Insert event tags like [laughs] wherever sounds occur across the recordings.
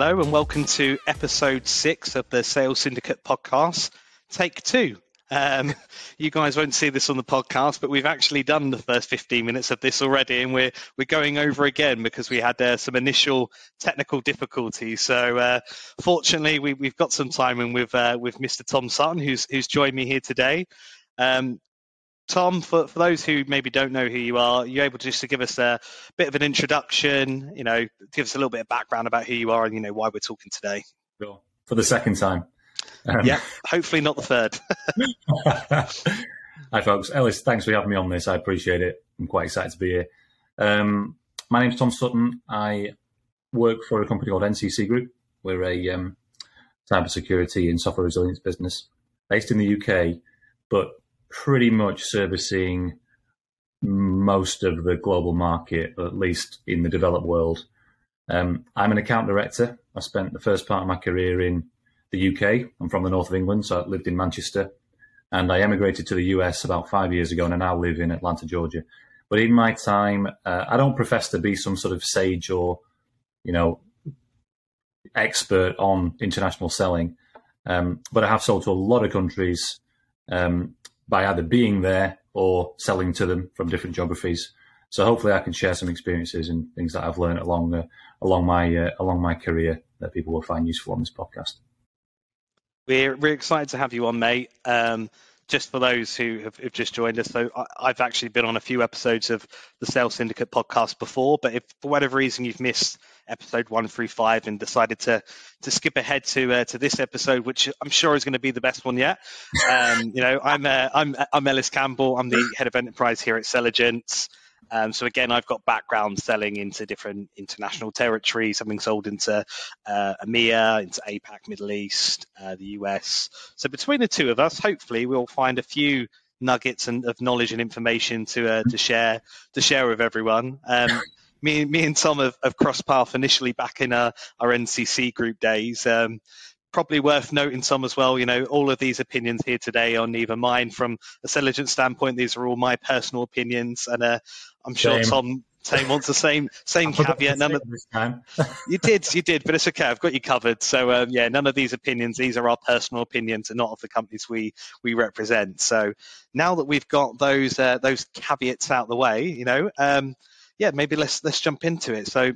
Hello, and welcome to episode six of the Sales Syndicate podcast, take two. Um, [laughs] you guys won't see this on the podcast, but we've actually done the first 15 minutes of this already, and we're we're going over again because we had uh, some initial technical difficulties. So, uh, fortunately, we, have got some time in with uh, with Mr. Tom Sutton, who's who's joined me here today. Um, Tom, for, for those who maybe don't know who you are, are you able to just to give us a bit of an introduction, you know, give us a little bit of background about who you are and, you know, why we're talking today? Sure. For the second time. Um, yeah, hopefully not the third. [laughs] [laughs] Hi, folks. Ellis, thanks for having me on this. I appreciate it. I'm quite excited to be here. Um, my name's Tom Sutton. I work for a company called NCC Group. We're a um, cybersecurity and software resilience business based in the UK, but pretty much servicing most of the global market, at least in the developed world. Um, I'm an account director. I spent the first part of my career in the UK. I'm from the north of England, so I lived in Manchester. And I emigrated to the US about five years ago, and I now live in Atlanta, Georgia. But in my time, uh, I don't profess to be some sort of sage or, you know, expert on international selling. Um, but I have sold to a lot of countries um, by either being there or selling to them from different geographies. So hopefully, I can share some experiences and things that I've learned along along my uh, along my career that people will find useful on this podcast. We're we're excited to have you on, mate. Um, just for those who have, have just joined us, so I, have actually been on a few episodes of the Sales Syndicate podcast before, but if for whatever reason you've missed episode one through five and decided to to skip ahead to uh, to this episode, which I'm sure is going to be the best one yet, um, you know, I'm uh, I'm I'm Ellis Campbell. I'm the head of enterprise here at Selligence. Um, so again, I've got background selling into different international territories, having sold into uh, EMEA, into APAC, Middle East, uh, the US. So between the two of us, hopefully we'll find a few nuggets and, of knowledge and information to uh, to share to share with everyone. Um, me, me and Tom have, have, crossed paths initially back in our, our NCC group days. Um, probably worth noting, some as well, you know, all of these opinions here today are neither mine from a Selligence standpoint. These are all my personal opinions. And uh, I'm sure Same. Tom Tom wants the same same [laughs] caveat. None of this time. [laughs] you did, you did, but it's okay. I've got you covered. So um, yeah, none of these opinions. These are our personal opinions, and not of the companies we we represent. So now that we've got those uh, those caveats out the way, you know, um, yeah, maybe let's let's jump into it. So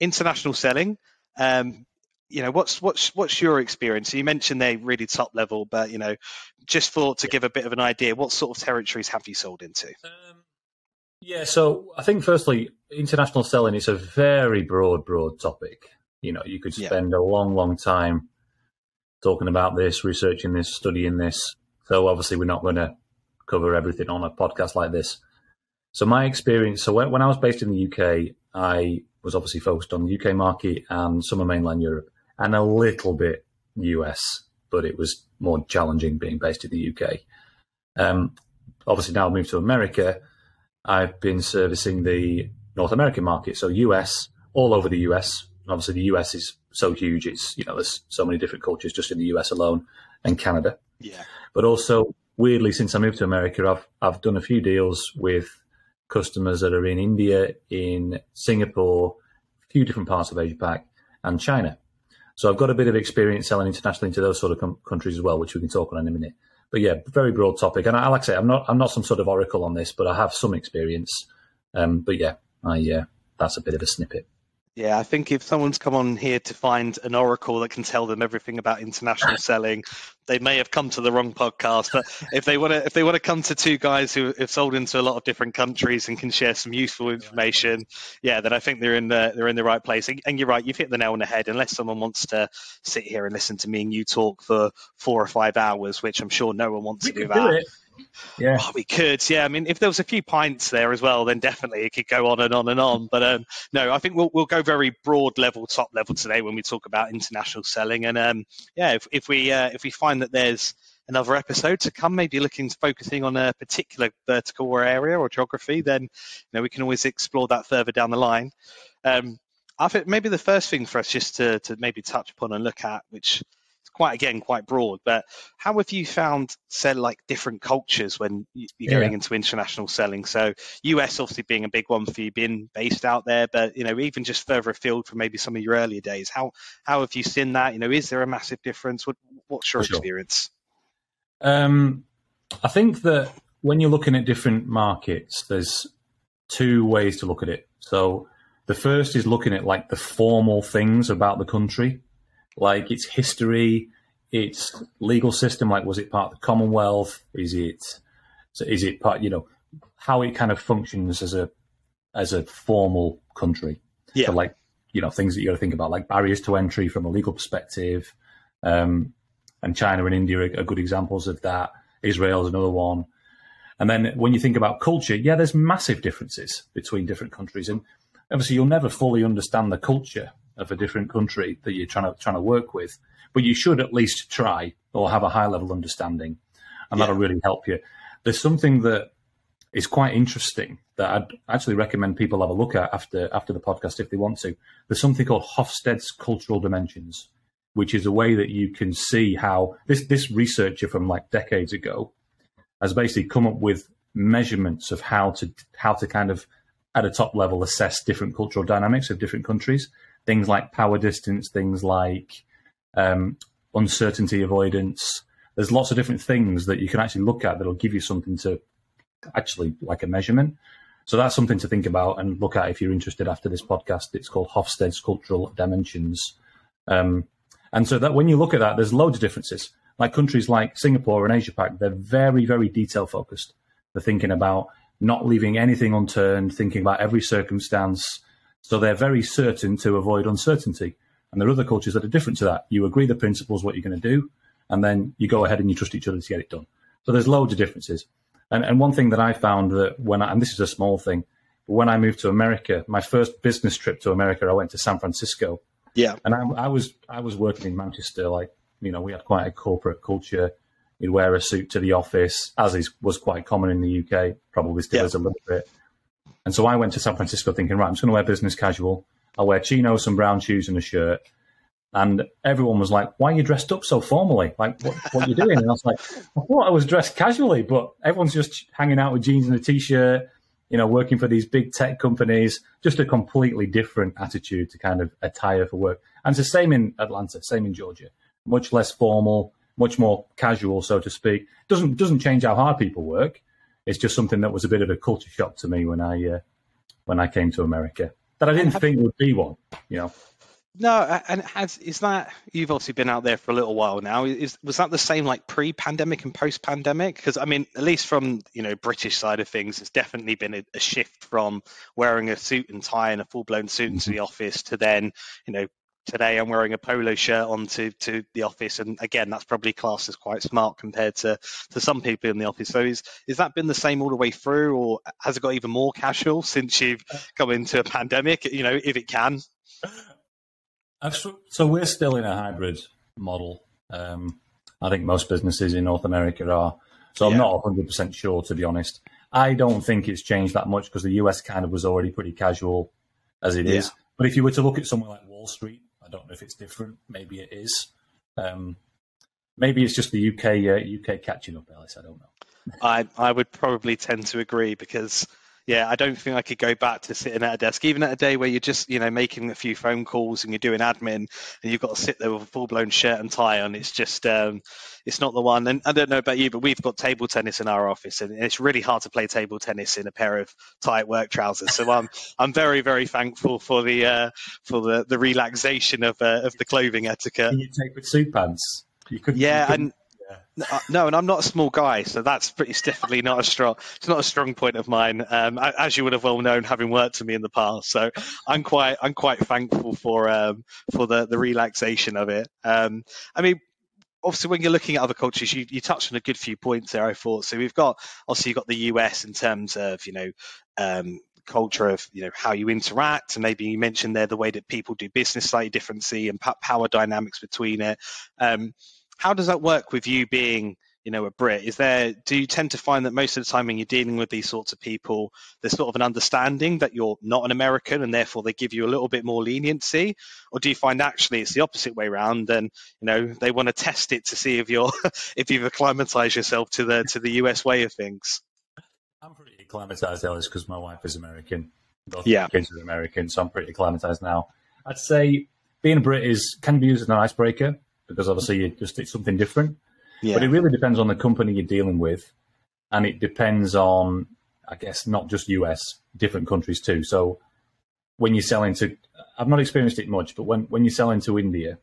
international selling. Um, you know, what's what's what's your experience? You mentioned they're really top level, but you know, just for to give a bit of an idea, what sort of territories have you sold into? Um, yeah, so I think firstly, international selling is a very broad, broad topic. You know, you could spend yeah. a long, long time talking about this, researching this, studying this. So obviously, we're not going to cover everything on a podcast like this. So my experience, so when, when I was based in the UK, I was obviously focused on the UK market and some of mainland Europe and a little bit US, but it was more challenging being based in the UK. Um, obviously now I've moved to America. I've been servicing the North American market, so US, all over the US. Obviously, the US is so huge; it's you know there's so many different cultures just in the US alone, and Canada. Yeah. But also, weirdly, since I moved to America, I've I've done a few deals with customers that are in India, in Singapore, a few different parts of Asia Pac, and China. So I've got a bit of experience selling internationally into those sort of com- countries as well, which we can talk on in a minute. But yeah, very broad topic. And I, like I say, I'm not I'm not some sort of oracle on this, but I have some experience. Um, but yeah, I uh, that's a bit of a snippet. Yeah, I think if someone's come on here to find an oracle that can tell them everything about international [laughs] selling, they may have come to the wrong podcast. But if they want to, if they want to come to two guys who have sold into a lot of different countries and can share some useful information, yeah, then I think they're in the they're in the right place. And, you're right, you've hit the nail on the head. Unless someone wants to sit here and listen to me and you talk for four or five hours, which I'm sure no one wants we to do that. Do yeah, oh, we could. Yeah, I mean, if there was a few pints there as well, then definitely it could go on and on and on. But um, no, I think we'll we'll go very broad level, top level today when we talk about international selling. And um, yeah, if, if we uh, if we find that there's another episode to come, maybe looking focusing on a particular vertical or area or geography, then you know we can always explore that further down the line. Um, I think maybe the first thing for us just to to maybe touch upon and look at, which quite again quite broad. But how have you found sell like different cultures when you're yeah. going into international selling? So US obviously being a big one for you, being based out there, but you know even just further afield from maybe some of your earlier days. How how have you seen that? You know, is there a massive difference? What, what's your experience? Um, I think that when you're looking at different markets, there's two ways to look at it. So the first is looking at like the formal things about the country, like its history, its legal system. Like, was it part of the Commonwealth? Is it is it part? You know, how it kind of functions as a as a formal country. Yeah. So like you know things that you got to think about, like barriers to entry from a legal perspective. Um, and China and India are, are good examples of that. Israel is another one. And then when you think about culture, yeah, there's massive differences between different countries, and obviously you'll never fully understand the culture of a different country that you're trying to trying to work with, but you should at least try or have a high level understanding, and yeah. that'll really help you. There's something that is quite interesting that I'd actually recommend people have a look at after after the podcast if they want to. There's something called Hofstede's cultural dimensions, which is a way that you can see how this this researcher from like decades ago has basically come up with measurements of how to how to kind of at a top level assess different cultural dynamics of different countries. Things like power distance, things like um, uncertainty avoidance. There's lots of different things that you can actually look at that'll give you something to actually like a measurement. So that's something to think about and look at if you're interested after this podcast. It's called Hofstede's Cultural Dimensions. Um, and so that when you look at that, there's loads of differences. Like countries like Singapore and Asia Pac, they're very, very detail focused. They're thinking about not leaving anything unturned, thinking about every circumstance. So they're very certain to avoid uncertainty. And there are other cultures that are different to that. You agree the principles, what you're going to do, and then you go ahead and you trust each other to get it done. So there's loads of differences. And, and one thing that I found that when I, and this is a small thing, but when I moved to America, my first business trip to America, I went to San Francisco yeah. And I, I, was I was working in Manchester, like you know, we had quite a corporate culture. You'd wear a suit to the office, as is was quite common in the UK, probably still yeah. is a little bit. And so I went to San Francisco thinking, right, I'm just going to wear business casual. I'll wear chinos, some brown shoes, and a shirt. And everyone was like, "Why are you dressed up so formally? Like, what, what are you doing?" And I was like, "I thought I was dressed casually, but everyone's just hanging out with jeans and a t-shirt, you know, working for these big tech companies, just a completely different attitude to kind of attire for work. And it's the same in Atlanta, same in Georgia. Much less formal, much more casual, so to speak. Doesn't doesn't change how hard people work. It's just something that was a bit of a culture shock to me when I uh, when I came to America that I didn't think would be one. You know. No, and has is that you've obviously been out there for a little while now? Is was that the same like pre-pandemic and post-pandemic? Because I mean, at least from you know British side of things, it's definitely been a, a shift from wearing a suit and tie and a full-blown suit into mm-hmm. the office to then you know today I'm wearing a polo shirt onto to the office, and again, that's probably classed as quite smart compared to to some people in the office. So is is that been the same all the way through, or has it got even more casual since you've come into a pandemic? You know, if it can. So we're still in a hybrid model. Um, I think most businesses in North America are. So I'm yeah. not 100% sure, to be honest. I don't think it's changed that much because the US kind of was already pretty casual as it yeah. is. But if you were to look at somewhere like Wall Street, don't know if it's different. Maybe it is. Um, maybe it's just the UK uh, UK catching up, Ellis. I don't know. I I would probably tend to agree because yeah, I don't think I could go back to sitting at a desk, even at a day where you're just, you know, making a few phone calls and you're doing admin and you've got to sit there with a full blown shirt and tie on. It's just, um, it's not the one. And I don't know about you, but we've got table tennis in our office and it's really hard to play table tennis in a pair of tight work trousers. So I'm, [laughs] I'm very, very thankful for the, uh, for the, the relaxation of, uh, of the clothing etiquette. Can you take with suit pants? You could, yeah, you and uh, no, and I'm not a small guy, so that's pretty definitely not a strong. It's not a strong point of mine, um, as you would have well known, having worked for me in the past. So I'm quite, I'm quite thankful for um, for the the relaxation of it. Um, I mean, obviously when you're looking at other cultures, you, you touched on a good few points there. I thought so. We've got obviously you've got the US in terms of you know um, culture of you know how you interact, and maybe you mentioned there the way that people do business slightly differently and power dynamics between it. Um, how does that work with you being you know, a Brit, is there, do you tend to find that most of the time when you're dealing with these sorts of people, there's sort of an understanding that you're not an American and therefore they give you a little bit more leniency? Or do you find actually it's the opposite way around and, you know, they want to test it to see if you're, [laughs] if you've acclimatized yourself to the, to the US way of things? I'm pretty acclimatized, Ellis, because my wife is American. Both yeah. kids are American, so I'm pretty acclimatized now. I'd say being a Brit is can be used as an icebreaker because obviously you just it's something different. Yeah. But it really depends on the company you're dealing with, and it depends on, I guess, not just US, different countries too. So when you sell into, I've not experienced it much, but when when you sell into India,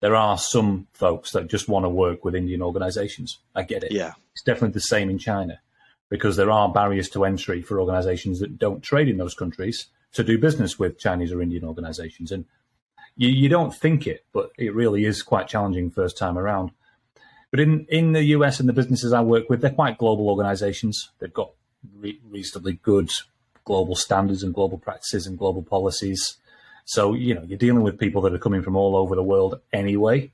there are some folks that just want to work with Indian organizations. I get it. Yeah, it's definitely the same in China because there are barriers to entry for organizations that don't trade in those countries to do business with Chinese or Indian organizations. And you, you don't think it, but it really is quite challenging first time around. But in, in the US and the businesses I work with, they're quite global organizations. They've got re- reasonably good global standards and global practices and global policies. So, you know, you're dealing with people that are coming from all over the world anyway.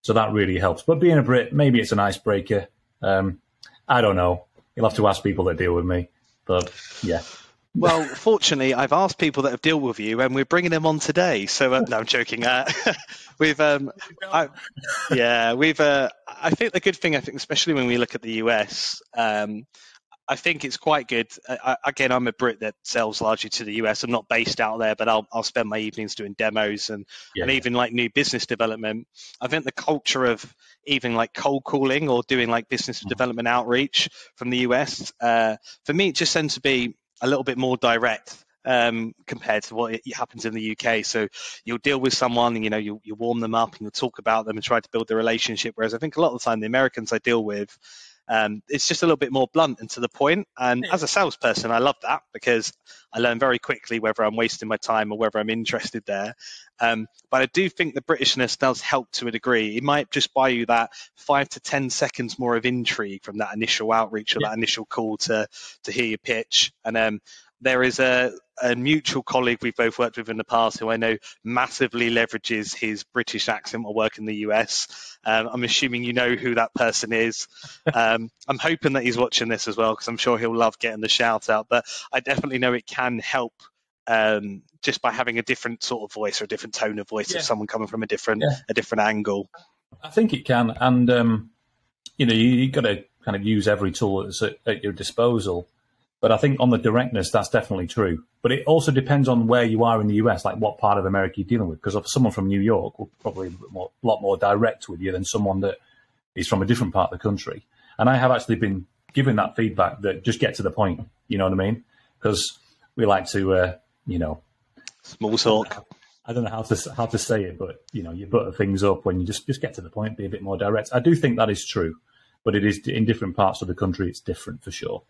So that really helps. But being a Brit, maybe it's an icebreaker. Um, I don't know. You'll have to ask people that deal with me. But yeah. Well, fortunately, I've asked people that have dealt with you, and we're bringing them on today. So, uh, no, I'm joking. Uh, [laughs] we've, um, I, yeah, we've. Uh, I think the good thing, I think, especially when we look at the US, um, I think it's quite good. I, again, I'm a Brit that sells largely to the US. I'm not based out there, but I'll, I'll spend my evenings doing demos and, yeah. and even like new business development. I think the culture of even like cold calling or doing like business mm-hmm. development outreach from the US, uh, for me, it just tends to be a little bit more direct um, compared to what happens in the UK. So you'll deal with someone, and you know, you you warm them up and you'll talk about them and try to build the relationship. Whereas I think a lot of the time the Americans I deal with, um, it's just a little bit more blunt and to the point. And as a salesperson, I love that because I learn very quickly whether I'm wasting my time or whether I'm interested there. Um, but I do think the Britishness does help to a degree. It might just buy you that five to ten seconds more of intrigue from that initial outreach or yeah. that initial call to to hear your pitch. And um, there is a, a mutual colleague we've both worked with in the past who I know massively leverages his British accent while working in the US. Um, I'm assuming you know who that person is. Um, [laughs] I'm hoping that he's watching this as well because I'm sure he'll love getting the shout out. But I definitely know it can help um, just by having a different sort of voice or a different tone of voice yeah. of someone coming from a different yeah. a different angle. I think it can, and um, you know, you, you got to kind of use every tool that's at, at your disposal. But I think on the directness, that's definitely true. But it also depends on where you are in the US, like what part of America you're dealing with. Because someone from New York will probably be a lot more direct with you than someone that is from a different part of the country. And I have actually been given that feedback that just get to the point. You know what I mean? Because we like to, uh, you know, small talk. I don't know how to how to say it, but you know, you butter things up when you just just get to the point, be a bit more direct. I do think that is true, but it is in different parts of the country. It's different for sure.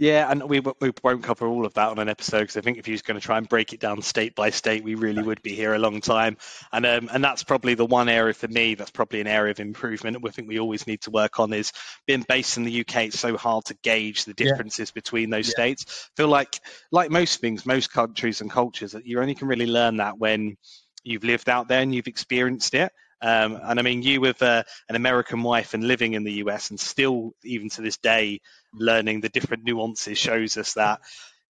Yeah, and we, we won't cover all of that on an episode because I think if you was going to try and break it down state by state, we really would be here a long time. And um, and that's probably the one area for me that's probably an area of improvement. I think we always need to work on is being based in the UK. It's so hard to gauge the differences yeah. between those yeah. states. I feel like like most things, most countries and cultures, that you only can really learn that when you've lived out there and you've experienced it. Um, and I mean, you with uh, an American wife and living in the US and still, even to this day, learning the different nuances shows us that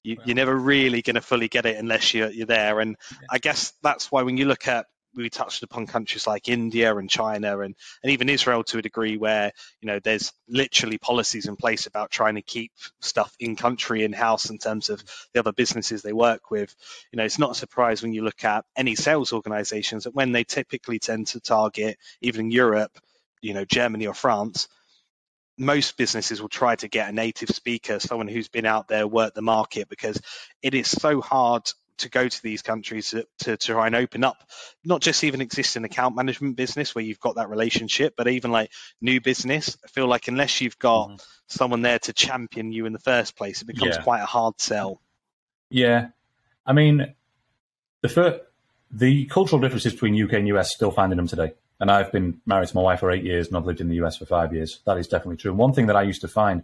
you, are never really going to fully get it unless you're, you're there. And I guess that's why when you look at we touched upon countries like India and China and, and even Israel to a degree where, you know, there's literally policies in place about trying to keep stuff in country, in house in terms of the other businesses they work with. You know, it's not a surprise when you look at any sales organizations that when they typically tend to target, even in Europe, you know, Germany or France, most businesses will try to get a native speaker, someone who's been out there, worked the market, because it is so hard to go to these countries to, to, try and open up not just even existing account management business where you've got that relationship, but even like new business. I feel like unless you've got mm-hmm. someone there to champion you in the first place, it becomes yeah. quite a hard sell. Yeah, I mean, the first, the cultural differences between UK and US still finding them today. And I've been married to my wife for eight years and I've lived in the US for five years. That is definitely true. And one thing that I used to find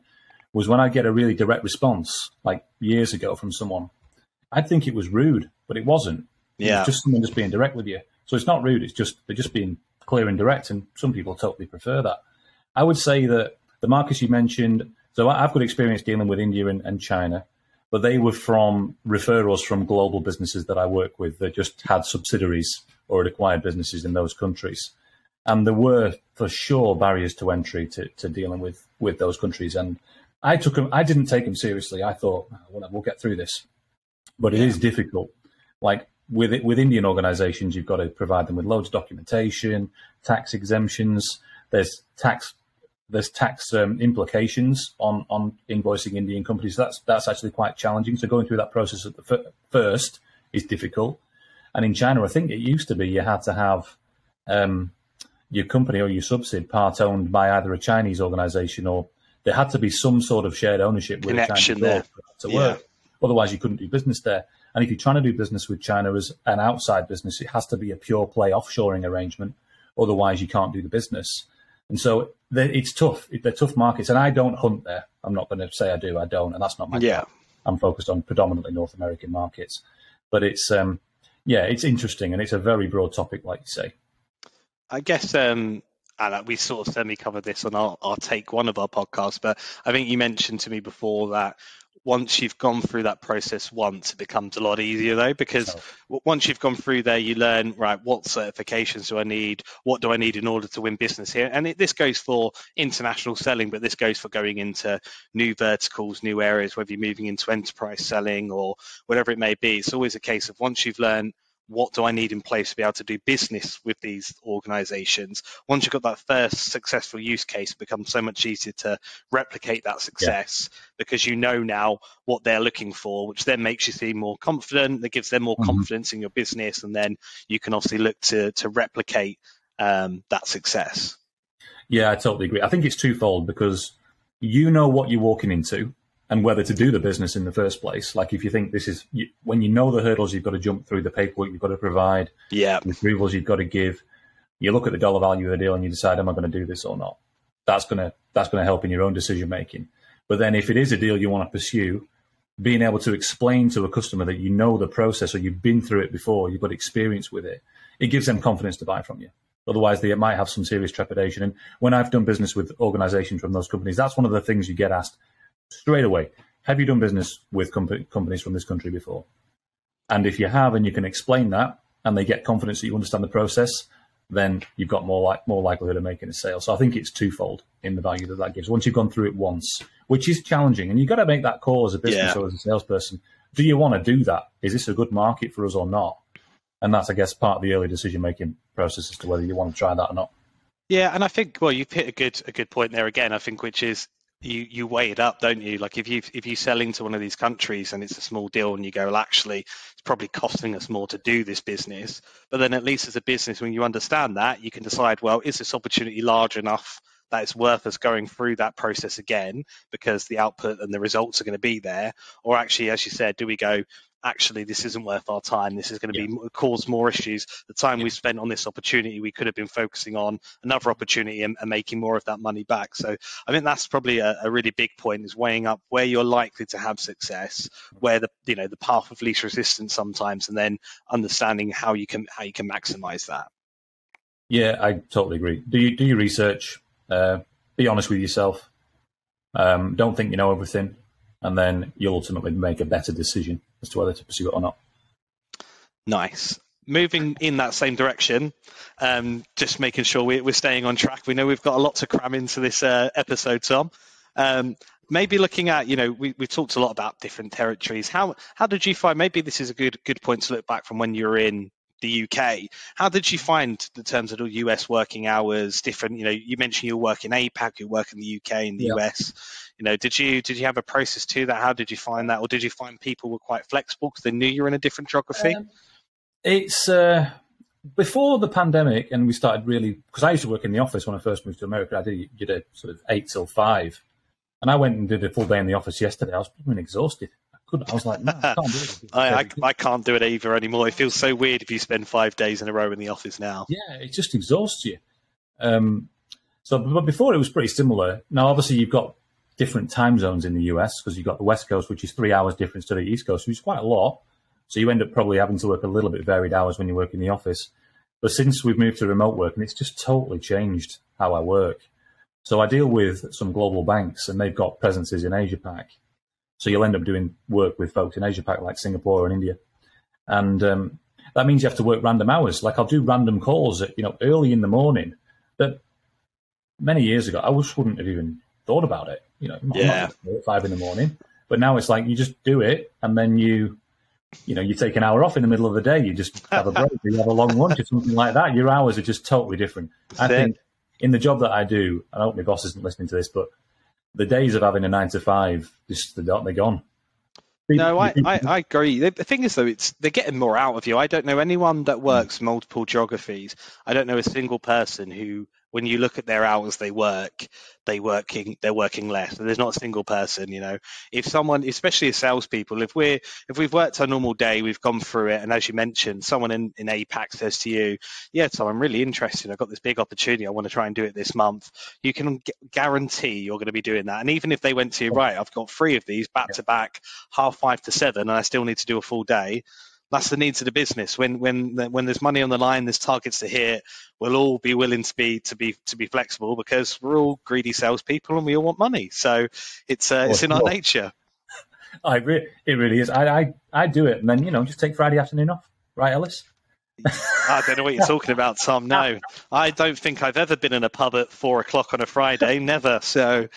was when I get a really direct response, like years ago from someone, I'd think it was rude, but it wasn't. Yeah. It was just someone just being direct with you. So it's not rude. It's just they're just being clear and direct, and some people totally prefer that. I would say that the markets you mentioned. So I've got experience dealing with India and, and China, but they were from referrals from global businesses that I work with that just had subsidiaries or had acquired businesses in those countries. And there were for sure barriers to entry to, to dealing with, with those countries. And I took them, I didn't take them seriously. I thought, oh, well, we'll get through this. But it yeah. is difficult. Like with it, with Indian organizations, you've got to provide them with loads of documentation, tax exemptions. There's tax there's tax um, implications on on invoicing Indian companies. That's that's actually quite challenging. So going through that process at the f- first is difficult. And in China, I think it used to be you had to have um, your company or your subsid part owned by either a Chinese organization or there had to be some sort of shared ownership with Connection there. to yeah. work. Otherwise, you couldn't do business there. And if you're trying to do business with China as an outside business, it has to be a pure play offshoring arrangement. Otherwise, you can't do the business. And so it's tough. They're tough markets. And I don't hunt there. I'm not going to say I do. I don't. And that's not my yeah. Job. I'm focused on predominantly North American markets. But it's, um, yeah, it's interesting. And it's a very broad topic, like you say. I guess um, and we sort of semi covered this on our, our take one of our podcasts, but I think you mentioned to me before that once you've gone through that process once, it becomes a lot easier though, because once you've gone through there, you learn, right, what certifications do I need? What do I need in order to win business here? And it, this goes for international selling, but this goes for going into new verticals, new areas, whether you're moving into enterprise selling or whatever it may be. It's always a case of once you've learned what do I need in place to be able to do business with these organizations? Once you've got that first successful use case, it becomes so much easier to replicate that success yeah. because you know now what they're looking for, which then makes you seem more confident, that gives them more mm-hmm. confidence in your business, and then you can obviously look to to replicate um, that success. Yeah, I totally agree. I think it's twofold because you know what you're walking into and whether to do the business in the first place. Like if you think this is when you know the hurdles you've got to jump through, the paperwork you've got to provide, yeah, the approvals you've got to give. You look at the dollar value of the deal and you decide, am I going to do this or not? That's gonna that's gonna help in your own decision making. But then if it is a deal you want to pursue, being able to explain to a customer that you know the process or you've been through it before, you've got experience with it, it gives them confidence to buy from you. Otherwise, they might have some serious trepidation. And when I've done business with organizations from those companies, that's one of the things you get asked straight away, have you done business with comp- companies from this country before? And if you have, and you can explain that, and they get confidence that you understand the process, then you've got more like more likelihood of making a sale. So I think it's twofold in the value that that gives. Once you've gone through it once, which is challenging, and you've got to make that call as a business yeah. or as a salesperson. Do you want to do that? Is this a good market for us or not? And that's, I guess, part of the early decision making process as to whether you want to try that or not. Yeah, and I think well, you've hit a good a good point there again. I think which is you you weigh it up, don't you? Like if you if you sell into one of these countries and it's a small deal, and you go, well, actually, it's probably costing us more to do this business. But then at least as a business, when you understand that, you can decide, well, is this opportunity large enough that it's worth us going through that process again because the output and the results are going to be there, or actually, as you said, do we go? Actually this isn't worth our time. This is going to yeah. be cause more issues. The time yeah. we spent on this opportunity we could have been focusing on another opportunity and, and making more of that money back. So i think that's probably a, a, really big point is weighing up where you're likely to have success where the you know the path of least resistance sometimes and then understanding how you can how you can maximize that. Yeah i totally agree. Do you do your research uh, be honest with yourself. Um, don't think you know everything and then you'll ultimately make a better decision as to whether to pursue it or not. Nice. Moving in that same direction, um, just making sure we, are staying on track. We know we've got a lot to cram into this uh, episode, Tom. Um, maybe looking at, you know, we, we talked a lot about different territories. How how did you find? Maybe this is a good good point to look back from when you were in the UK. How did you find the terms of the US working hours different? You know, you mentioned you work in APAC, you work in the UK, in the yeah. US you know did you did you have a process to that how did you find that or did you find people were quite flexible because they knew you were in a different geography um, it's uh, before the pandemic and we started really because i used to work in the office when i first moved to america i did, did a sort of eight till five and i went and did a full day in the office yesterday i was exhausted I, couldn't, I was like, no, I can't do it. [laughs] I, I, I, can't do it either anymore. It feels so weird if you spend five days in a row in the office now. Yeah, it just exhausts you. Um, so, but before it was pretty similar. Now, obviously, you've got different time zones in the US because you've got the West Coast, which is three hours difference to the East Coast, which is quite a lot. So you end up probably having to work a little bit varied hours when you work in the office. But since we've moved to remote work, and it's just totally changed how I work. So I deal with some global banks, and they've got presences in Asia Pac. So you'll end up doing work with folks in Asia Pac, like Singapore and India, and um, that means you have to work random hours. Like I'll do random calls at you know early in the morning that many years ago I just wouldn't have even thought about it. You know, yeah, at five in the morning. But now it's like you just do it, and then you, you know, you take an hour off in the middle of the day. You just have a break, [laughs] you have a long lunch or something like that. Your hours are just totally different. I think in the job that I do, I hope my boss isn't listening to this, but the days of having a nine to five, just they're gone. No, I, I, I, agree. The thing is, though, it's they're getting more out of you. I don't know anyone that hmm. works multiple geographies. I don't know a single person who when you look at their hours they work, they working they're working less. There's not a single person, you know. If someone, especially as salespeople, if we're if we've worked a normal day, we've gone through it, and as you mentioned, someone in, in APAC says to you, "Yeah, so I'm really interested. I've got this big opportunity. I want to try and do it this month." You can guarantee you're going to be doing that. And even if they went to you, right, I've got three of these back to back, half five to seven, and I still need to do a full day that's the needs of the business. When when when there's money on the line, there's targets to hit. We'll all be willing to be to be to be flexible because we're all greedy salespeople and we all want money. So it's uh, it's in our nature. [laughs] I re- it really is. I, I I do it, and then you know just take Friday afternoon off, right, Ellis? [laughs] I don't know what you're talking about, Tom. No, [laughs] I don't think I've ever been in a pub at four o'clock on a Friday. Never. So,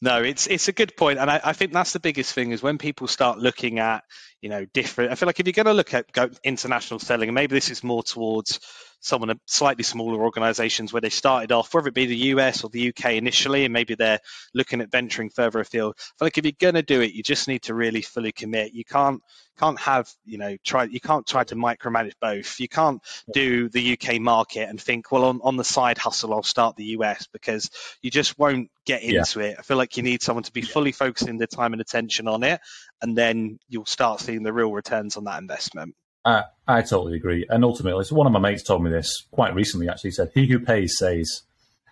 no, it's it's a good point, and I, I think that's the biggest thing is when people start looking at you know different. I feel like if you're going to look at go international selling, maybe this is more towards some of the slightly smaller organizations where they started off, whether it be the US or the UK initially, and maybe they're looking at venturing further afield. I feel like if you're going to do it, you just need to really fully commit. You can't can't have you know try you can't try to micromanage both. You can't do the UK market and think well on on the side hustle I'll start the US because you just won't get into yeah. it. I feel like you need someone to be fully focusing their time and attention on it, and then you'll start seeing the real returns on that investment. I, I totally agree. And ultimately, so one of my mates told me this quite recently. Actually, he said, "He who pays says."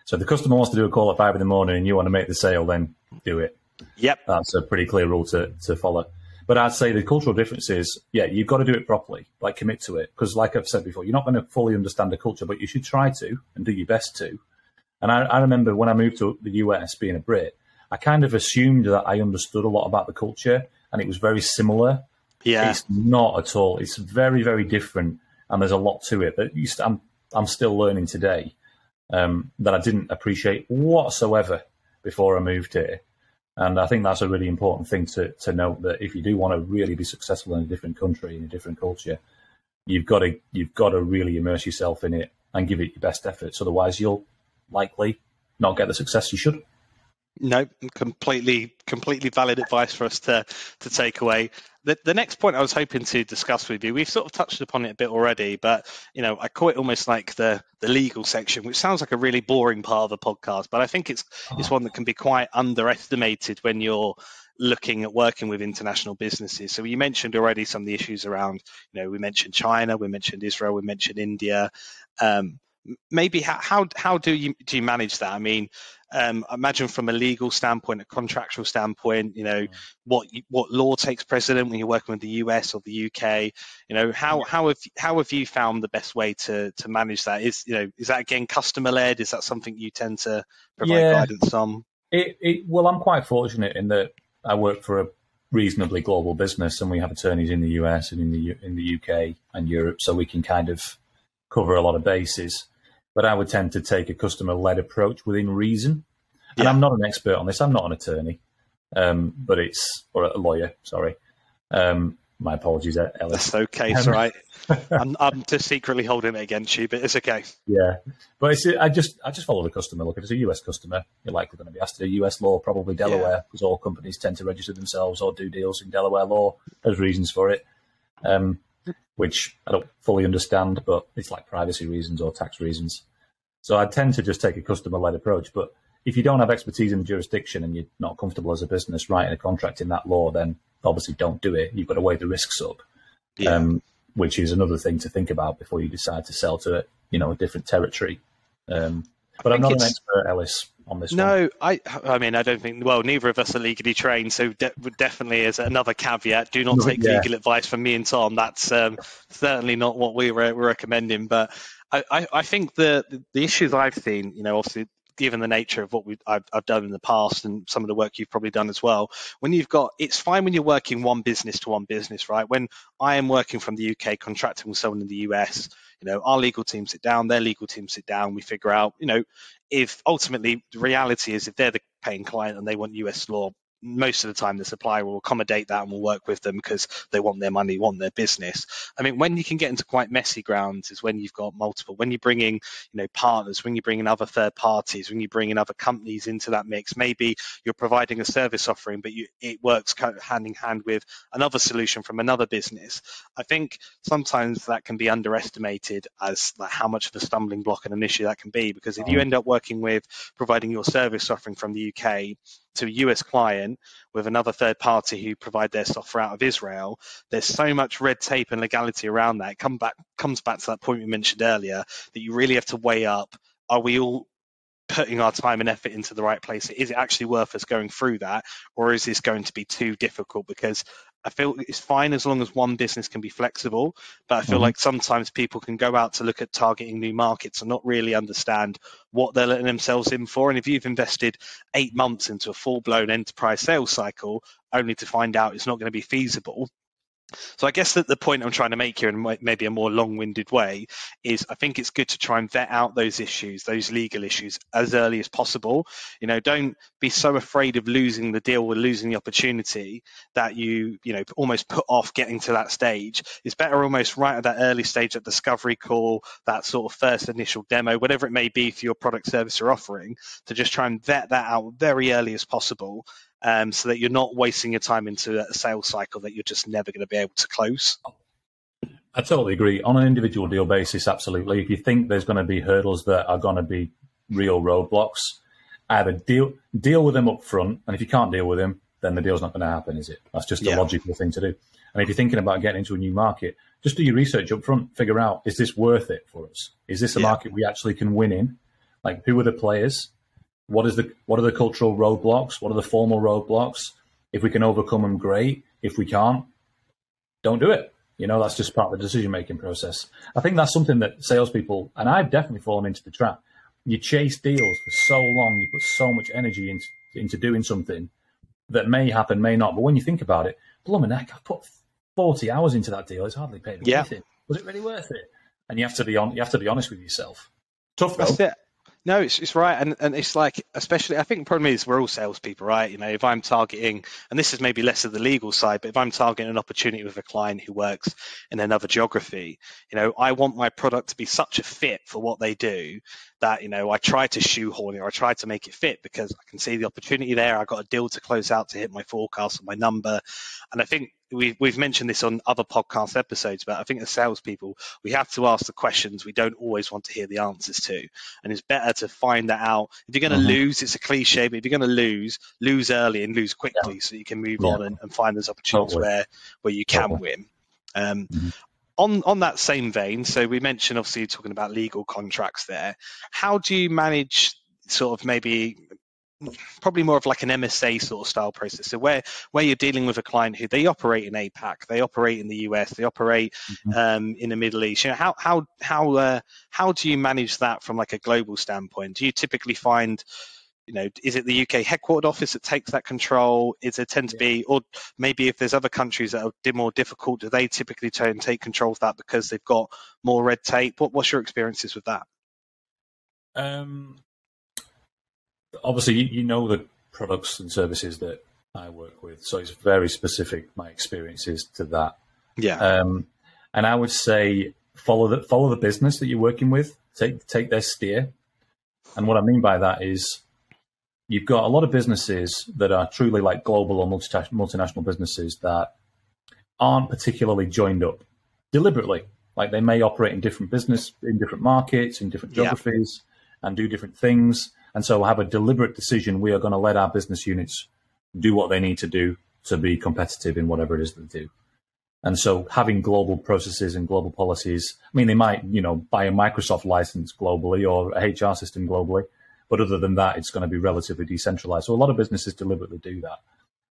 So if the customer wants to do a call at five in the morning and you want to make the sale, then do it. Yep, that's a pretty clear rule to to follow. But I'd say the cultural difference is, yeah, you've got to do it properly, like commit to it. Because, like I've said before, you're not going to fully understand the culture, but you should try to and do your best to. And I, I remember when I moved to the US, being a Brit, I kind of assumed that I understood a lot about the culture, and it was very similar. Yeah, it's not at all. It's very, very different, and there's a lot to it that I'm I'm still learning today um, that I didn't appreciate whatsoever before I moved here. And I think that's a really important thing to, to note that if you do want to really be successful in a different country, in a different culture, you've got to you've got to really immerse yourself in it and give it your best efforts. Otherwise, you'll likely not get the success you should. No, completely, completely valid advice for us to to take away. The, the next point I was hoping to discuss with you, we've sort of touched upon it a bit already, but you know, I call it almost like the the legal section, which sounds like a really boring part of the podcast, but I think it's oh. it's one that can be quite underestimated when you're looking at working with international businesses. So you mentioned already some of the issues around, you know, we mentioned China, we mentioned Israel, we mentioned India. Um, maybe how, how how do you do you manage that? I mean, um, imagine from a legal standpoint, a contractual standpoint, you know, mm. what what law takes precedent when you're working with the US or the UK. You know, how how have how have you found the best way to to manage that? Is you know, is that again customer led? Is that something you tend to provide yeah. guidance on? It, it, well, I'm quite fortunate in that I work for a reasonably global business, and we have attorneys in the US and in the in the UK and Europe, so we can kind of cover a lot of bases but I would tend to take a customer led approach within reason. And yeah. I'm not an expert on this. I'm not an attorney, um, but it's or a lawyer. Sorry. Um, my apologies, Ellis. That's okay. It's um, all right. [laughs] I'm, I'm just secretly holding it against you, but it's okay. Yeah, but it's, I just I just follow the customer. Look, if it's a US customer, you're likely going to be asked to do US law, probably Delaware, because all companies tend to register themselves or do deals in Delaware law. There's reasons for it. Um, which I don't fully understand, but it's like privacy reasons or tax reasons. So I tend to just take a customer led approach. But if you don't have expertise in the jurisdiction and you're not comfortable as a business writing a contract in that law, then obviously don't do it. You've got to weigh the risks up, yeah. um, which is another thing to think about before you decide to sell to it, you know, a different territory. Um, but I'm not an expert, Ellis, on this. No, one. I. I mean, I don't think. Well, neither of us are legally trained, so de- definitely is another caveat, do not take yeah. legal advice from me and Tom. That's um, certainly not what we were recommending. But I, I, I think the the issues I've seen, you know, obviously given the nature of what we I've, I've done in the past and some of the work you've probably done as well, when you've got it's fine when you're working one business to one business, right? When I am working from the UK, contracting with someone in the US, you know, our legal team sit down, their legal team sit down, we figure out, you know, if ultimately the reality is if they're the paying client and they want US law most of the time the supplier will accommodate that and will work with them because they want their money, want their business. I mean, when you can get into quite messy grounds is when you've got multiple, when you bring in, you know, partners, when you bring in other third parties, when you bring in other companies into that mix. Maybe you're providing a service offering, but you, it works hand in hand with another solution from another business. I think sometimes that can be underestimated as like how much of a stumbling block and an issue that can be because if you mm. end up working with providing your service offering from the UK to a US client with another third party who provide their software out of Israel, there's so much red tape and legality around that. Come back comes back to that point we mentioned earlier that you really have to weigh up are we all putting our time and effort into the right place? Is it actually worth us going through that, or is this going to be too difficult? Because I feel it's fine as long as one business can be flexible, but I feel mm-hmm. like sometimes people can go out to look at targeting new markets and not really understand what they're letting themselves in for. And if you've invested eight months into a full blown enterprise sales cycle only to find out it's not going to be feasible, so I guess that the point I'm trying to make here in maybe a more long-winded way is I think it's good to try and vet out those issues, those legal issues as early as possible. You know, don't be so afraid of losing the deal or losing the opportunity that you, you know, almost put off getting to that stage. It's better almost right at that early stage at discovery call, that sort of first initial demo, whatever it may be for your product service or offering, to just try and vet that out very early as possible um, so that you're not wasting your time into a sales cycle that you're just never going to be able to close. I totally agree. On an individual deal basis, absolutely. If you think there's going to be hurdles that are going to be real roadblocks, either deal deal with them up front, and if you can't deal with them, then the deal's not going to happen, is it? That's just a yeah. logical thing to do. And if you're thinking about getting into a new market, just do your research up front. Figure out is this worth it for us? Is this a yeah. market we actually can win in? Like, who are the players? What is the what are the cultural roadblocks? What are the formal roadblocks? If we can overcome them, great. If we can't, don't do it. You know, that's just part of the decision making process. I think that's something that salespeople, and I've definitely fallen into the trap. You chase deals for so long, you put so much energy into, into doing something that may happen, may not. But when you think about it, blooming heck, I've put 40 hours into that deal. It's hardly paid yeah. anything. Was it really worth it? And you have to be on. You have to be honest with yourself. Tough though. That's it. No, it's, it's right, and and it's like especially I think the problem is we're all salespeople, right? You know, if I'm targeting, and this is maybe less of the legal side, but if I'm targeting an opportunity with a client who works in another geography, you know, I want my product to be such a fit for what they do that you know I try to shoehorn it or I try to make it fit because I can see the opportunity there. I got a deal to close out to hit my forecast or my number, and I think we've we've mentioned this on other podcast episodes, but I think as salespeople we have to ask the questions we don't always want to hear the answers to, and it's better to find that out. If you're going to mm-hmm. lose, it's a cliche, but if you're going to lose, lose early and lose quickly yeah. so you can move yeah. on and, and, find those opportunities totally. where where you can totally. win. Um, mm-hmm on on that same vein, so we mentioned obviously talking about legal contracts there. How do you manage sort of maybe probably more of like an MSA sort of style process. So where where you're dealing with a client who they operate in APAC, they operate in the US, they operate mm-hmm. um, in the Middle East. You know, how how how uh, how do you manage that from like a global standpoint? Do you typically find you know, is it the UK headquartered office that takes that control? Is it tend to be, or maybe if there's other countries that are more difficult, do they typically try and take control of that because they've got more red tape? What, what's your experiences with that? Um, obviously, you, you know the products and services that I work with, so it's very specific. My experiences to that. Yeah. Um, and I would say follow the follow the business that you're working with. Take take their steer. And what I mean by that is you've got a lot of businesses that are truly like global or multinational businesses that aren't particularly joined up deliberately. Like they may operate in different business, in different markets, in different geographies, yeah. and do different things. And so have a deliberate decision. We are going to let our business units do what they need to do to be competitive in whatever it is they do. And so having global processes and global policies, I mean, they might, you know, buy a Microsoft license globally or a HR system globally, but other than that, it's going to be relatively decentralized. So a lot of businesses deliberately do that.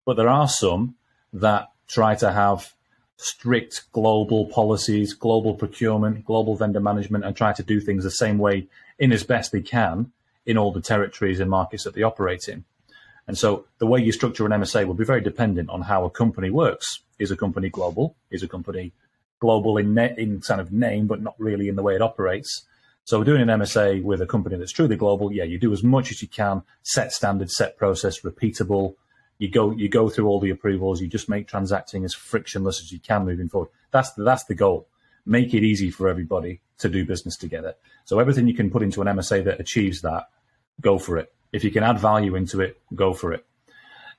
But there are some that try to have strict global policies, global procurement, global vendor management, and try to do things the same way in as best they can in all the territories and markets that they operate in. And so the way you structure an MSA will be very dependent on how a company works. Is a company global? Is a company global in net, in kind of name, but not really in the way it operates? So we're doing an MSA with a company that's truly global, yeah, you do as much as you can, set standards, set process, repeatable. You go you go through all the approvals. You just make transacting as frictionless as you can moving forward. That's the, that's the goal. Make it easy for everybody to do business together. So everything you can put into an MSA that achieves that, go for it. If you can add value into it, go for it.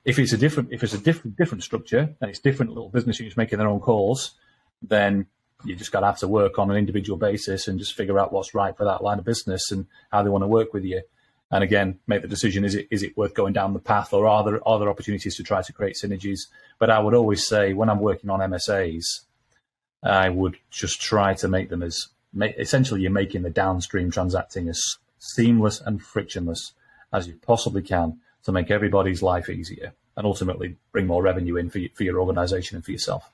If it's a different if it's a different different structure and it's different little business units making their own calls, then you just got to have to work on an individual basis and just figure out what's right for that line of business and how they want to work with you. And again, make the decision: is it is it worth going down the path, or are there other opportunities to try to create synergies? But I would always say when I'm working on MSAs, I would just try to make them as essentially you're making the downstream transacting as seamless and frictionless as you possibly can to make everybody's life easier and ultimately bring more revenue in for, you, for your organization and for yourself.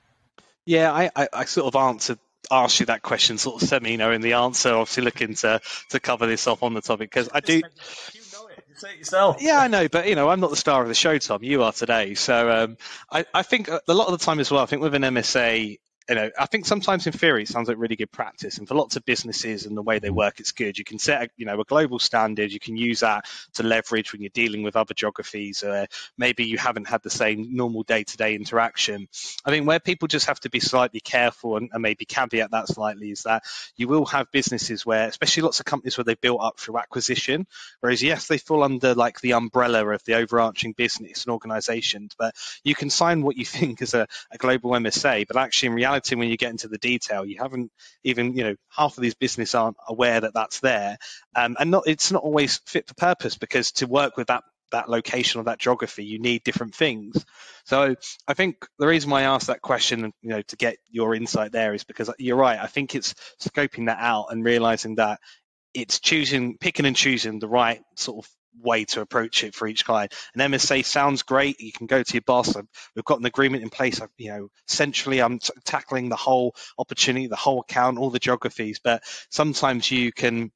Yeah, I, I, I sort of answered asked you that question sort of semi you know in the answer obviously looking to to cover this off on the topic because i do you know it. You say it yourself. yeah i know but you know i'm not the star of the show tom you are today so um, I, I think a lot of the time as well i think with an msa you know, I think sometimes in theory it sounds like really good practice, and for lots of businesses and the way they work, it's good. You can set, a, you know, a global standard. You can use that to leverage when you're dealing with other geographies. or maybe you haven't had the same normal day-to-day interaction. I think where people just have to be slightly careful and, and maybe caveat that slightly is that you will have businesses where, especially lots of companies where they built up through acquisition, whereas yes, they fall under like the umbrella of the overarching business and organisations, but you can sign what you [laughs] think is a, a global MSA, but actually in reality reality, when you get into the detail, you haven't even, you know, half of these business aren't aware that that's there, um, and not it's not always fit for purpose because to work with that that location or that geography, you need different things. So I think the reason why I asked that question, you know, to get your insight there is because you're right. I think it's scoping that out and realizing that it's choosing, picking and choosing the right sort of way to approach it for each client. And MSA sounds great. You can go to your boss. We've got an agreement in place. You know, centrally, I'm t- tackling the whole opportunity, the whole account, all the geographies. But sometimes you can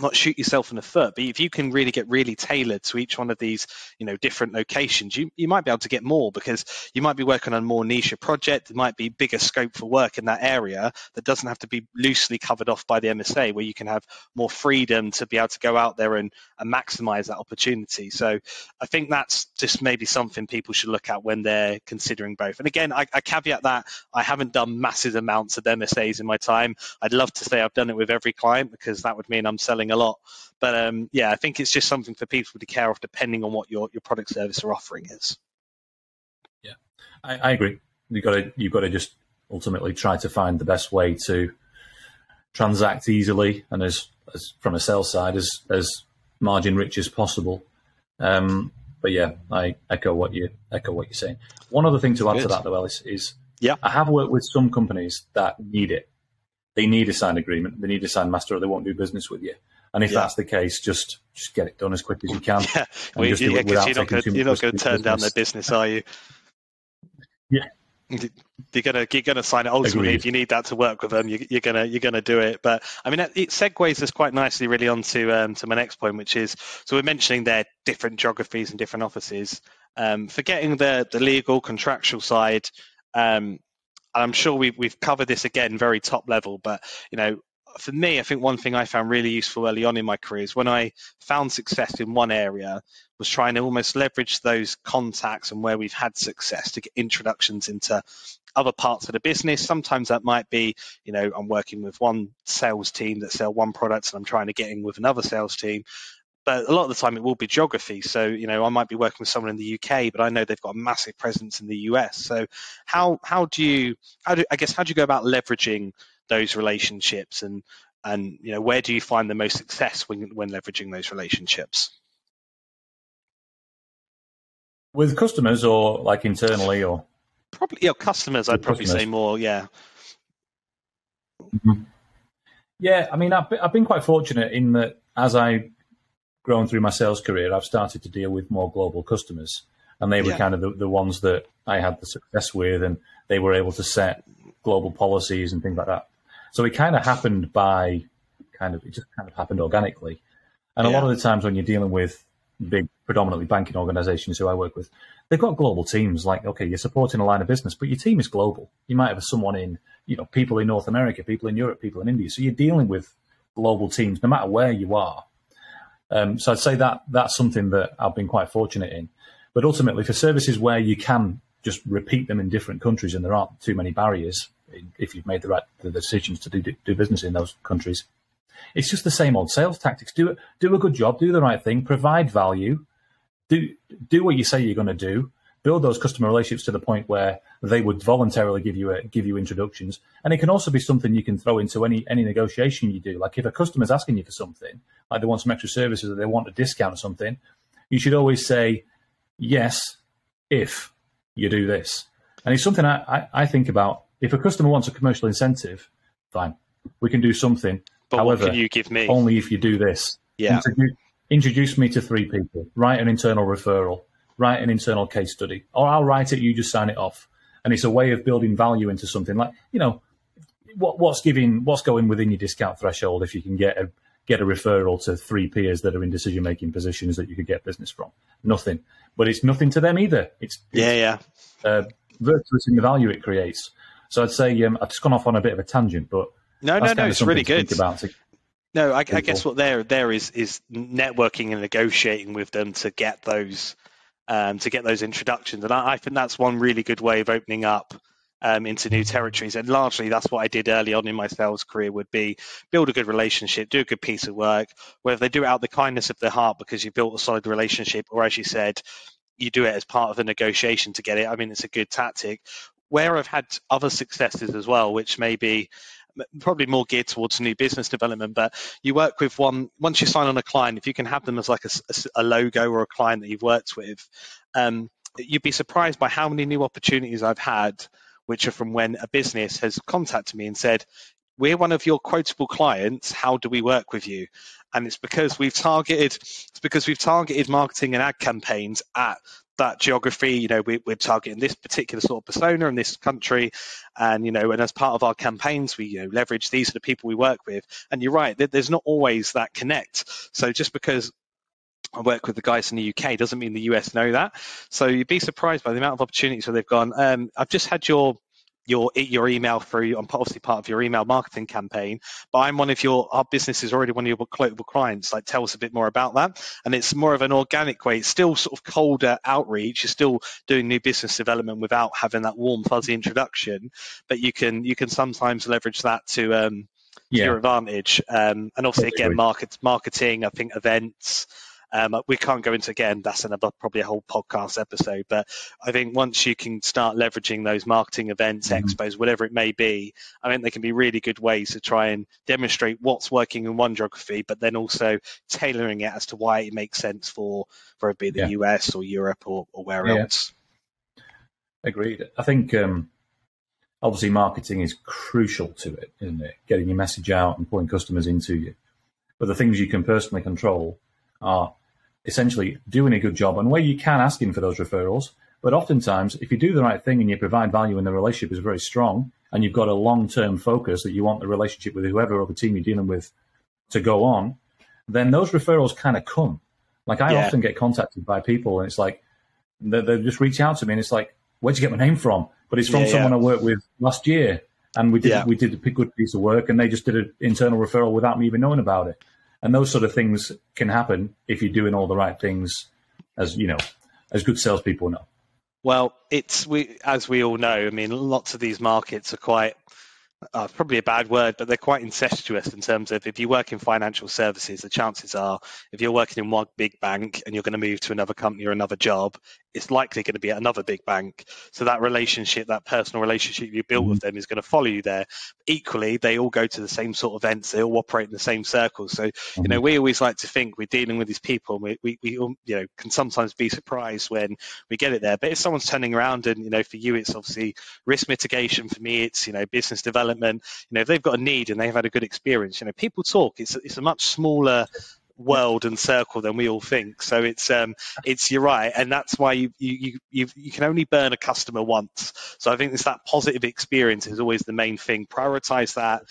not shoot yourself in the foot, but if you can really get really tailored to each one of these, you know, different locations, you, you might be able to get more because you might be working on a more niche project. There might be bigger scope for work in that area that doesn't have to be loosely covered off by the MSA, where you can have more freedom to be able to go out there and, and maximize that opportunity. So I think that's just maybe something people should look at when they're considering both. And again, I, I caveat that I haven't done massive amounts of MSAs in my time. I'd love to say I've done it with every client because that would mean I'm selling a lot. But um, yeah, I think it's just something for people to care of depending on what your, your product service or offering is. Yeah, I, I agree. You got to you've got to just ultimately try to find the best way to transact easily and as, as from a sales side as as margin rich as possible. Um, but yeah, I echo what you echo what you're saying. One other thing to add Good. to that though, Ellis, is yeah, I have worked with some companies that need it they need a signed agreement, they need a signed master, or they won't do business with you. And if yeah. that's the case, just just get it done as quick as you can. [laughs] Yeah, well, yeah, you're not going to turn down their business, are you? Yeah. You're gonna you're gonna sign it ultimately Agreed. if you need that to work with them. You, are gonna you're gonna do it. But I mean, it segues us quite nicely really onto um, to my next point, which is so we're mentioning their different geographies and different offices. Um, forgetting the the legal contractual side, um, I'm sure we've, we've covered this again very top level, but you know, for me, I think one thing I found really useful early on in my career is when I found success in one area was trying to almost leverage those contacts and where we've had success to get introductions into other parts of the business. Sometimes that might be, you know, I'm working with one sales team that sell one product and I'm trying to get in with another sales team but a lot of the time it will be geography. So, you know, I might be working with someone in the UK, but I know they've got a massive presence in the US. So, how how do you how do I guess how do you go about leveraging those relationships and and you know where do you find the most success when when leveraging those relationships? With customers or like internally or probably your customers. I'd probably customers. say more. Yeah. Mm-hmm. Yeah, I mean, I've been, I've been quite fortunate in that as I grown through my sales career, I've started to deal with more global customers. And they were yeah. kind of the, the ones that I had the success with, and they were able to set global policies and things like that. So it kind of happened by kind of, it just kind of happened organically. And yeah. a lot of the times when you're dealing with big, predominantly banking organizations who I work with, they've got global teams. Like, okay, you're supporting a line of business, but your team is global. You might have someone in, you know, people in North America, people in Europe, people in India. So you're dealing with global teams, no matter where you are. Um, so I'd say that that's something that I've been quite fortunate in. But ultimately, for services where you can just repeat them in different countries and there aren't too many barriers, if you've made the right the decisions to do, do business in those countries, it's just the same old sales tactics. Do do a good job, do the right thing, provide value, do do what you say you're going to do, build those customer relationships to the point where they would voluntarily give you a, give you introductions. And it can also be something you can throw into any any negotiation you do. Like if a customer's asking you for something, like they want some extra services or they want a discount or something, you should always say yes if you do this. And it's something I, I, I think about. If a customer wants a commercial incentive, fine, we can do something. But However, you give me? Only if you do this. Yeah. Introduce, introduce me to three people. Write an internal referral write an internal case study, or I'll write it, you just sign it off. And it's a way of building value into something like, you know, what, what's giving, what's going within your discount threshold if you can get a, get a referral to three peers that are in decision making positions that you could get business from. Nothing, but it's nothing to them either. It's, yeah, yeah, uh, virtuous in the value it creates. So I'd say um, I've just gone off on a bit of a tangent, but no, no, no, it's really good. No, I, I, guess what there there is is networking and negotiating with them to get those um, to get those introductions. And I, I, think that's one really good way of opening up um, into new territories. And largely, that's what I did early on in my sales career: would be build a good relationship, do a good piece of work. Whether they do it out the kindness of their heart because you built a solid relationship, or as you said, you do it as part of a negotiation to get it. I mean, it's a good tactic. Where I've had other successes as well, which may be probably more geared towards new business development. But you work with one once you sign on a client, if you can have them as like a, a logo or a client that you've worked with, um, you'd be surprised by how many new opportunities I've had, which are from when a business has contacted me and said, "We're one of your quotable clients. How do we work with you?" And it's because we've targeted it's because we've targeted marketing and ad campaigns at that geography, you know, we, are targeting this particular sort of persona in this country, and you know, and as part of our campaigns, we you know leverage these are the people we work with. And you're right, there's not always that connect. So just because I work with the guys in the UK doesn't mean the US know that. So you'd be surprised by the amount of opportunities where they've gone. Um, I've just had your your your email through. I'm obviously part of your email marketing campaign, but I'm one of your our business is already one of your global clients. Like, tell us a bit more about that. And it's more of an organic way. It's still sort of colder outreach. You're still doing new business development without having that warm fuzzy introduction, but you can you can sometimes leverage that to um, yeah. your advantage. Um, and obviously, again, market marketing. I think events. Um, we can't go into again. That's another probably a whole podcast episode. But I think once you can start leveraging those marketing events, mm-hmm. expos, whatever it may be, I think they can be really good ways to try and demonstrate what's working in one geography, but then also tailoring it as to why it makes sense for for it be the yeah. US or Europe or, or where yeah. else. Agreed. I think um, obviously marketing is crucial to it, isn't it? Getting your message out and pulling customers into you. But the things you can personally control are essentially doing a good job and where you can ask asking for those referrals. But oftentimes, if you do the right thing and you provide value and the relationship is very strong and you've got a long term focus that you want the relationship with whoever other team you're dealing with to go on, then those referrals kind of come. Like I yeah. often get contacted by people and it's like, they, they just reach out to me and it's like, where'd you get my name from? But it's from yeah, someone yeah. I worked with last year and we did we did a good piece of work and they just did an internal referral without me even knowing about it and those sort of things can happen if you're doing all the right things, as you know, as good salespeople know. Well, it's we as we all know. I mean, lots of these markets are quite uh, probably a bad word, but they're quite incestuous in terms of if you work in financial services, the chances are if you're working in one big bank and you're going to move to another company or another job, it's likely going to be at another big bank. So that relationship, that personal relationship you built mm-hmm. with them is going to follow you there. Equally, they all go to the same sort of events. They all operate in the same circles. So, mm-hmm. you know, mm-hmm. we always like to think we're dealing with these people and we, we, we, you know, can sometimes be surprised when we get it there. But if someone's turning around and, you know, for you, it's obviously risk mitigation. For me, it's, you know, business development. You know, if they've got a need and they've had a good experience, you know, people talk. It's, it's a much smaller world and circle than we all think. So it's um, it's you're right, and that's why you you you you can only burn a customer once. So I think it's that positive experience is always the main thing. Prioritize that,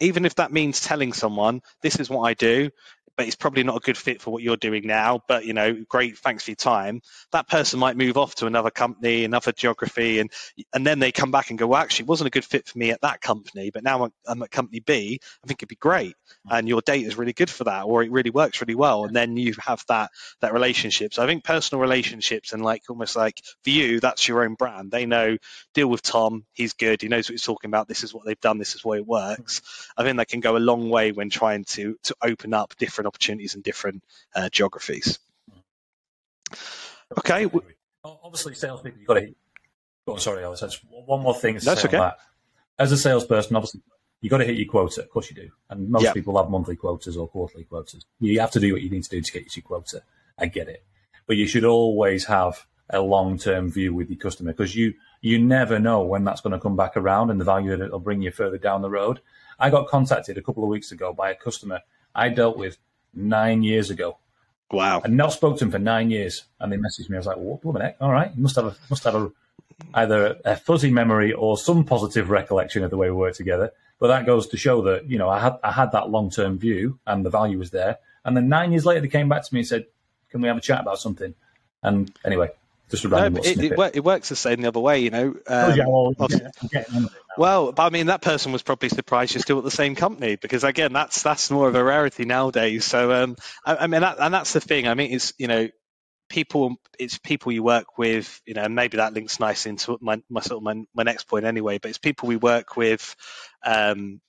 even if that means telling someone this is what I do. But it's probably not a good fit for what you're doing now. But you know, great, thanks for your time. That person might move off to another company, another geography, and and then they come back and go, well, actually, it wasn't a good fit for me at that company, but now I'm, I'm at company B. I think it'd be great, hmm. and your data is really good for that, or it really works really well, and then you have that that relationship. So I think personal relationships and like almost like for you, that's your own brand. They know deal with Tom. He's good. He knows what he's talking about. This is what they've done. This is why it works. Hmm. I think that can go a long way when trying to to open up different opportunities in different uh, geographies. Okay. Obviously, salespeople, you've got to. Oh, sorry, Ellis. One more thing. That's okay. That. As a salesperson, obviously, you've got to hit your quota. Of course, you do. And most yep. people have monthly quotas or quarterly quotas. You have to do what you need to do to get your quota. I get it. But you should always have a long term view with your customer because you you never know when that's going to come back around and the value that it'll bring you further down the road. I got contacted a couple of weeks ago by a customer I dealt with nine years ago. Wow. And not spoke to him for nine years. And they messaged me. I was like, what, what heck? All right. You must have a, must have a, either a fuzzy memory or some positive recollection of the way we worked together. But that goes to show that, you know, I had, I had that long term view and the value was there. And then nine years later, they came back to me and said, can we have a chat about something? And anyway, just a random no, it, it, it, works the same the other way, you know. Um, oh, yeah, well, yeah, well, but I mean, that person was probably surprised you're still at the same company because, again, that's that's more of a rarity nowadays. So, um, I, I mean, that, and that's the thing. I mean, it's you know, people, it's people you work with, you know, and maybe that links nice into my my sort of my, my next point anyway. But it's people we work with, um,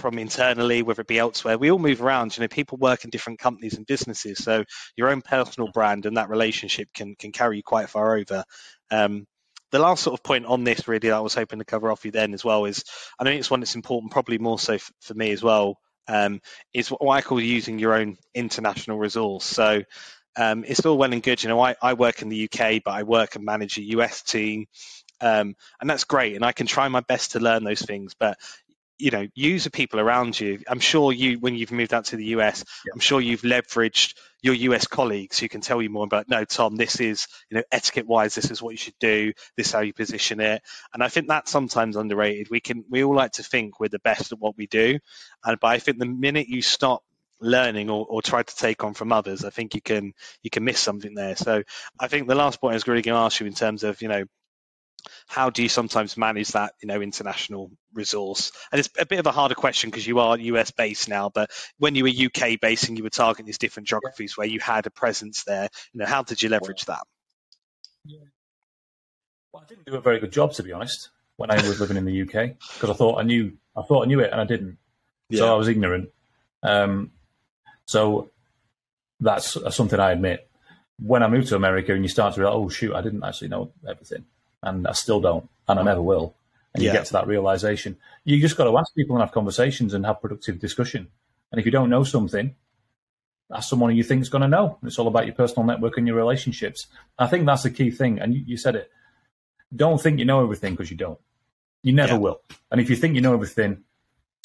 from internally, whether it be elsewhere. We all move around. You know, people work in different companies and businesses, so your own personal brand and that relationship can can carry you quite far over. Um, the last sort of point on this, really, that I was hoping to cover off you then as well is I think it's one that's important, probably more so f- for me as well, um, is what I call using your own international resource. So um, it's all well and good. You know, I, I work in the UK, but I work and manage a US team. Um, and that's great. And I can try my best to learn those things. But you know use the people around you i'm sure you when you've moved out to the us yeah. i'm sure you've leveraged your us colleagues who can tell you more about no tom this is you know etiquette wise this is what you should do this is how you position it. And i think that's sometimes underrated. We can we all like to think we're the best at what we do and but i think the minute you stop learning or, or try to take on from others i think you can you can miss something there. So i think the last point i was really going to ask you in terms of you know how do you sometimes manage that you know international resource? And it's a bit of a harder question because you are us based now but when you were uk based and you were targeting these different geographies where you had a presence there you know how did you leverage that? Yeah. well i didn't do a very good job to be honest when i was living in the uk because i thought i knew i thought i knew it and i didn't. Yeah. so i was ignorant. Um, so that's something i admit. When i moved to america and you start to realize oh shoot i didn't actually know everything and I still don't, and I never will. And yeah. you get to that realization. You just got to ask people and have conversations and have productive discussion. And if you don't know something, ask someone who you think is going to know. It's all about your personal network and your relationships. I think that's the key thing. And you, you said it. Don't think you know everything because you don't. You never yeah. will. And if you think you know everything,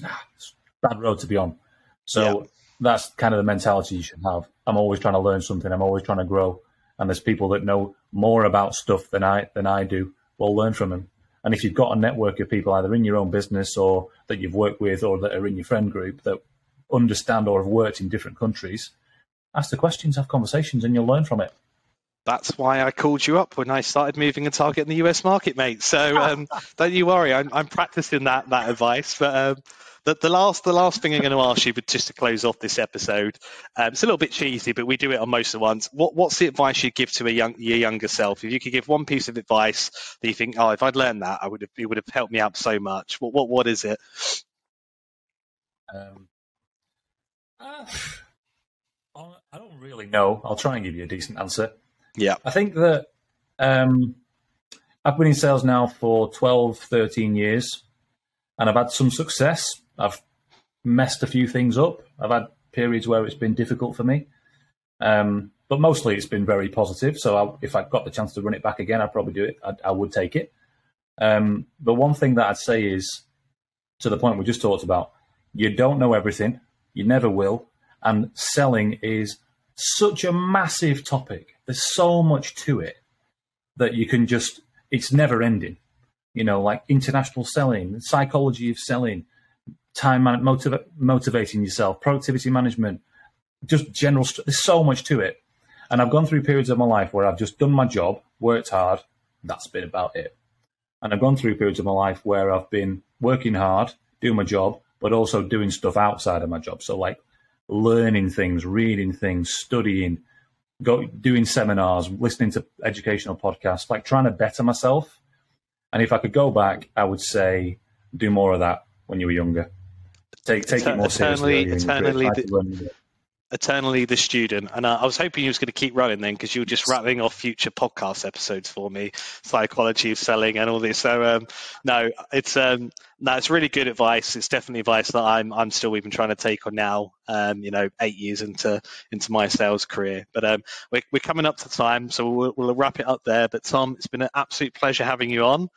ah, it's bad road to be on. So yeah. that's kind of the mentality you should have. I'm always trying to learn something. I'm always trying to grow and there's people that know more about stuff than I than I do. We'll learn from them. And if you've got a network of people either in your own business or that you've worked with or that are in your friend group that understand or have worked in different countries, ask the questions, have conversations, and you'll learn from it. That's why I called you up when I started moving and targeting the US market, mate. So um, [laughs] don't you worry, I'm, I'm, practicing that that advice. But um, the, the, last the last thing I'm going to ask you, but just to close off this episode, um, it's a little bit cheesy, but we do it on most of the ones. What, what's the advice you'd give to a young your younger self? If you could give one piece of advice that you think, oh, if I'd learned that, I would have it would have helped me out so much. What what what is it? Um, uh, [sighs] I don't really know. I'll try and give you a decent answer. Yeah, I think that um, I've been in sales now for 12, 13 years, and I've had some success I've messed a few things up. I've had periods where it's been difficult for me, um, but mostly it's been very positive. So I, if I got the chance to run it back again, I'd probably do it. I'd, I would take it. Um, but one thing that I'd say is, to the point we just talked about, you don't know everything. You never will. And selling is such a massive topic. There's so much to it that you can just, it's never ending. You know, like international selling, the psychology of selling, time man- motiv- motivating yourself, productivity management, just general. There's so much to it, and I've gone through periods of my life where I've just done my job, worked hard. That's been about it. And I've gone through periods of my life where I've been working hard, doing my job, but also doing stuff outside of my job. So like learning things, reading things, studying, go doing seminars, listening to educational podcasts, like trying to better myself. And if I could go back, I would say do more of that when you were younger. Take take it more seriously. Eternally, eternally, eternally the student. And uh, I was hoping you was going to keep running then because you were just rattling off future podcast episodes for me, psychology of selling and all this. So um, no, it's um, no, it's really good advice. It's definitely advice that I'm I'm still even trying to take on now. Um, you know, eight years into into my sales career. But um, we're we're coming up to time, so we'll, we'll wrap it up there. But Tom, it's been an absolute pleasure having you on.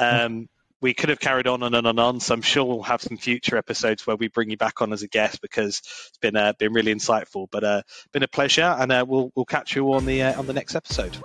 Um, we could have carried on and on and on. So I'm sure we'll have some future episodes where we bring you back on as a guest because it's been uh, been really insightful. But uh, been a pleasure, and uh, we'll we'll catch you on the uh, on the next episode.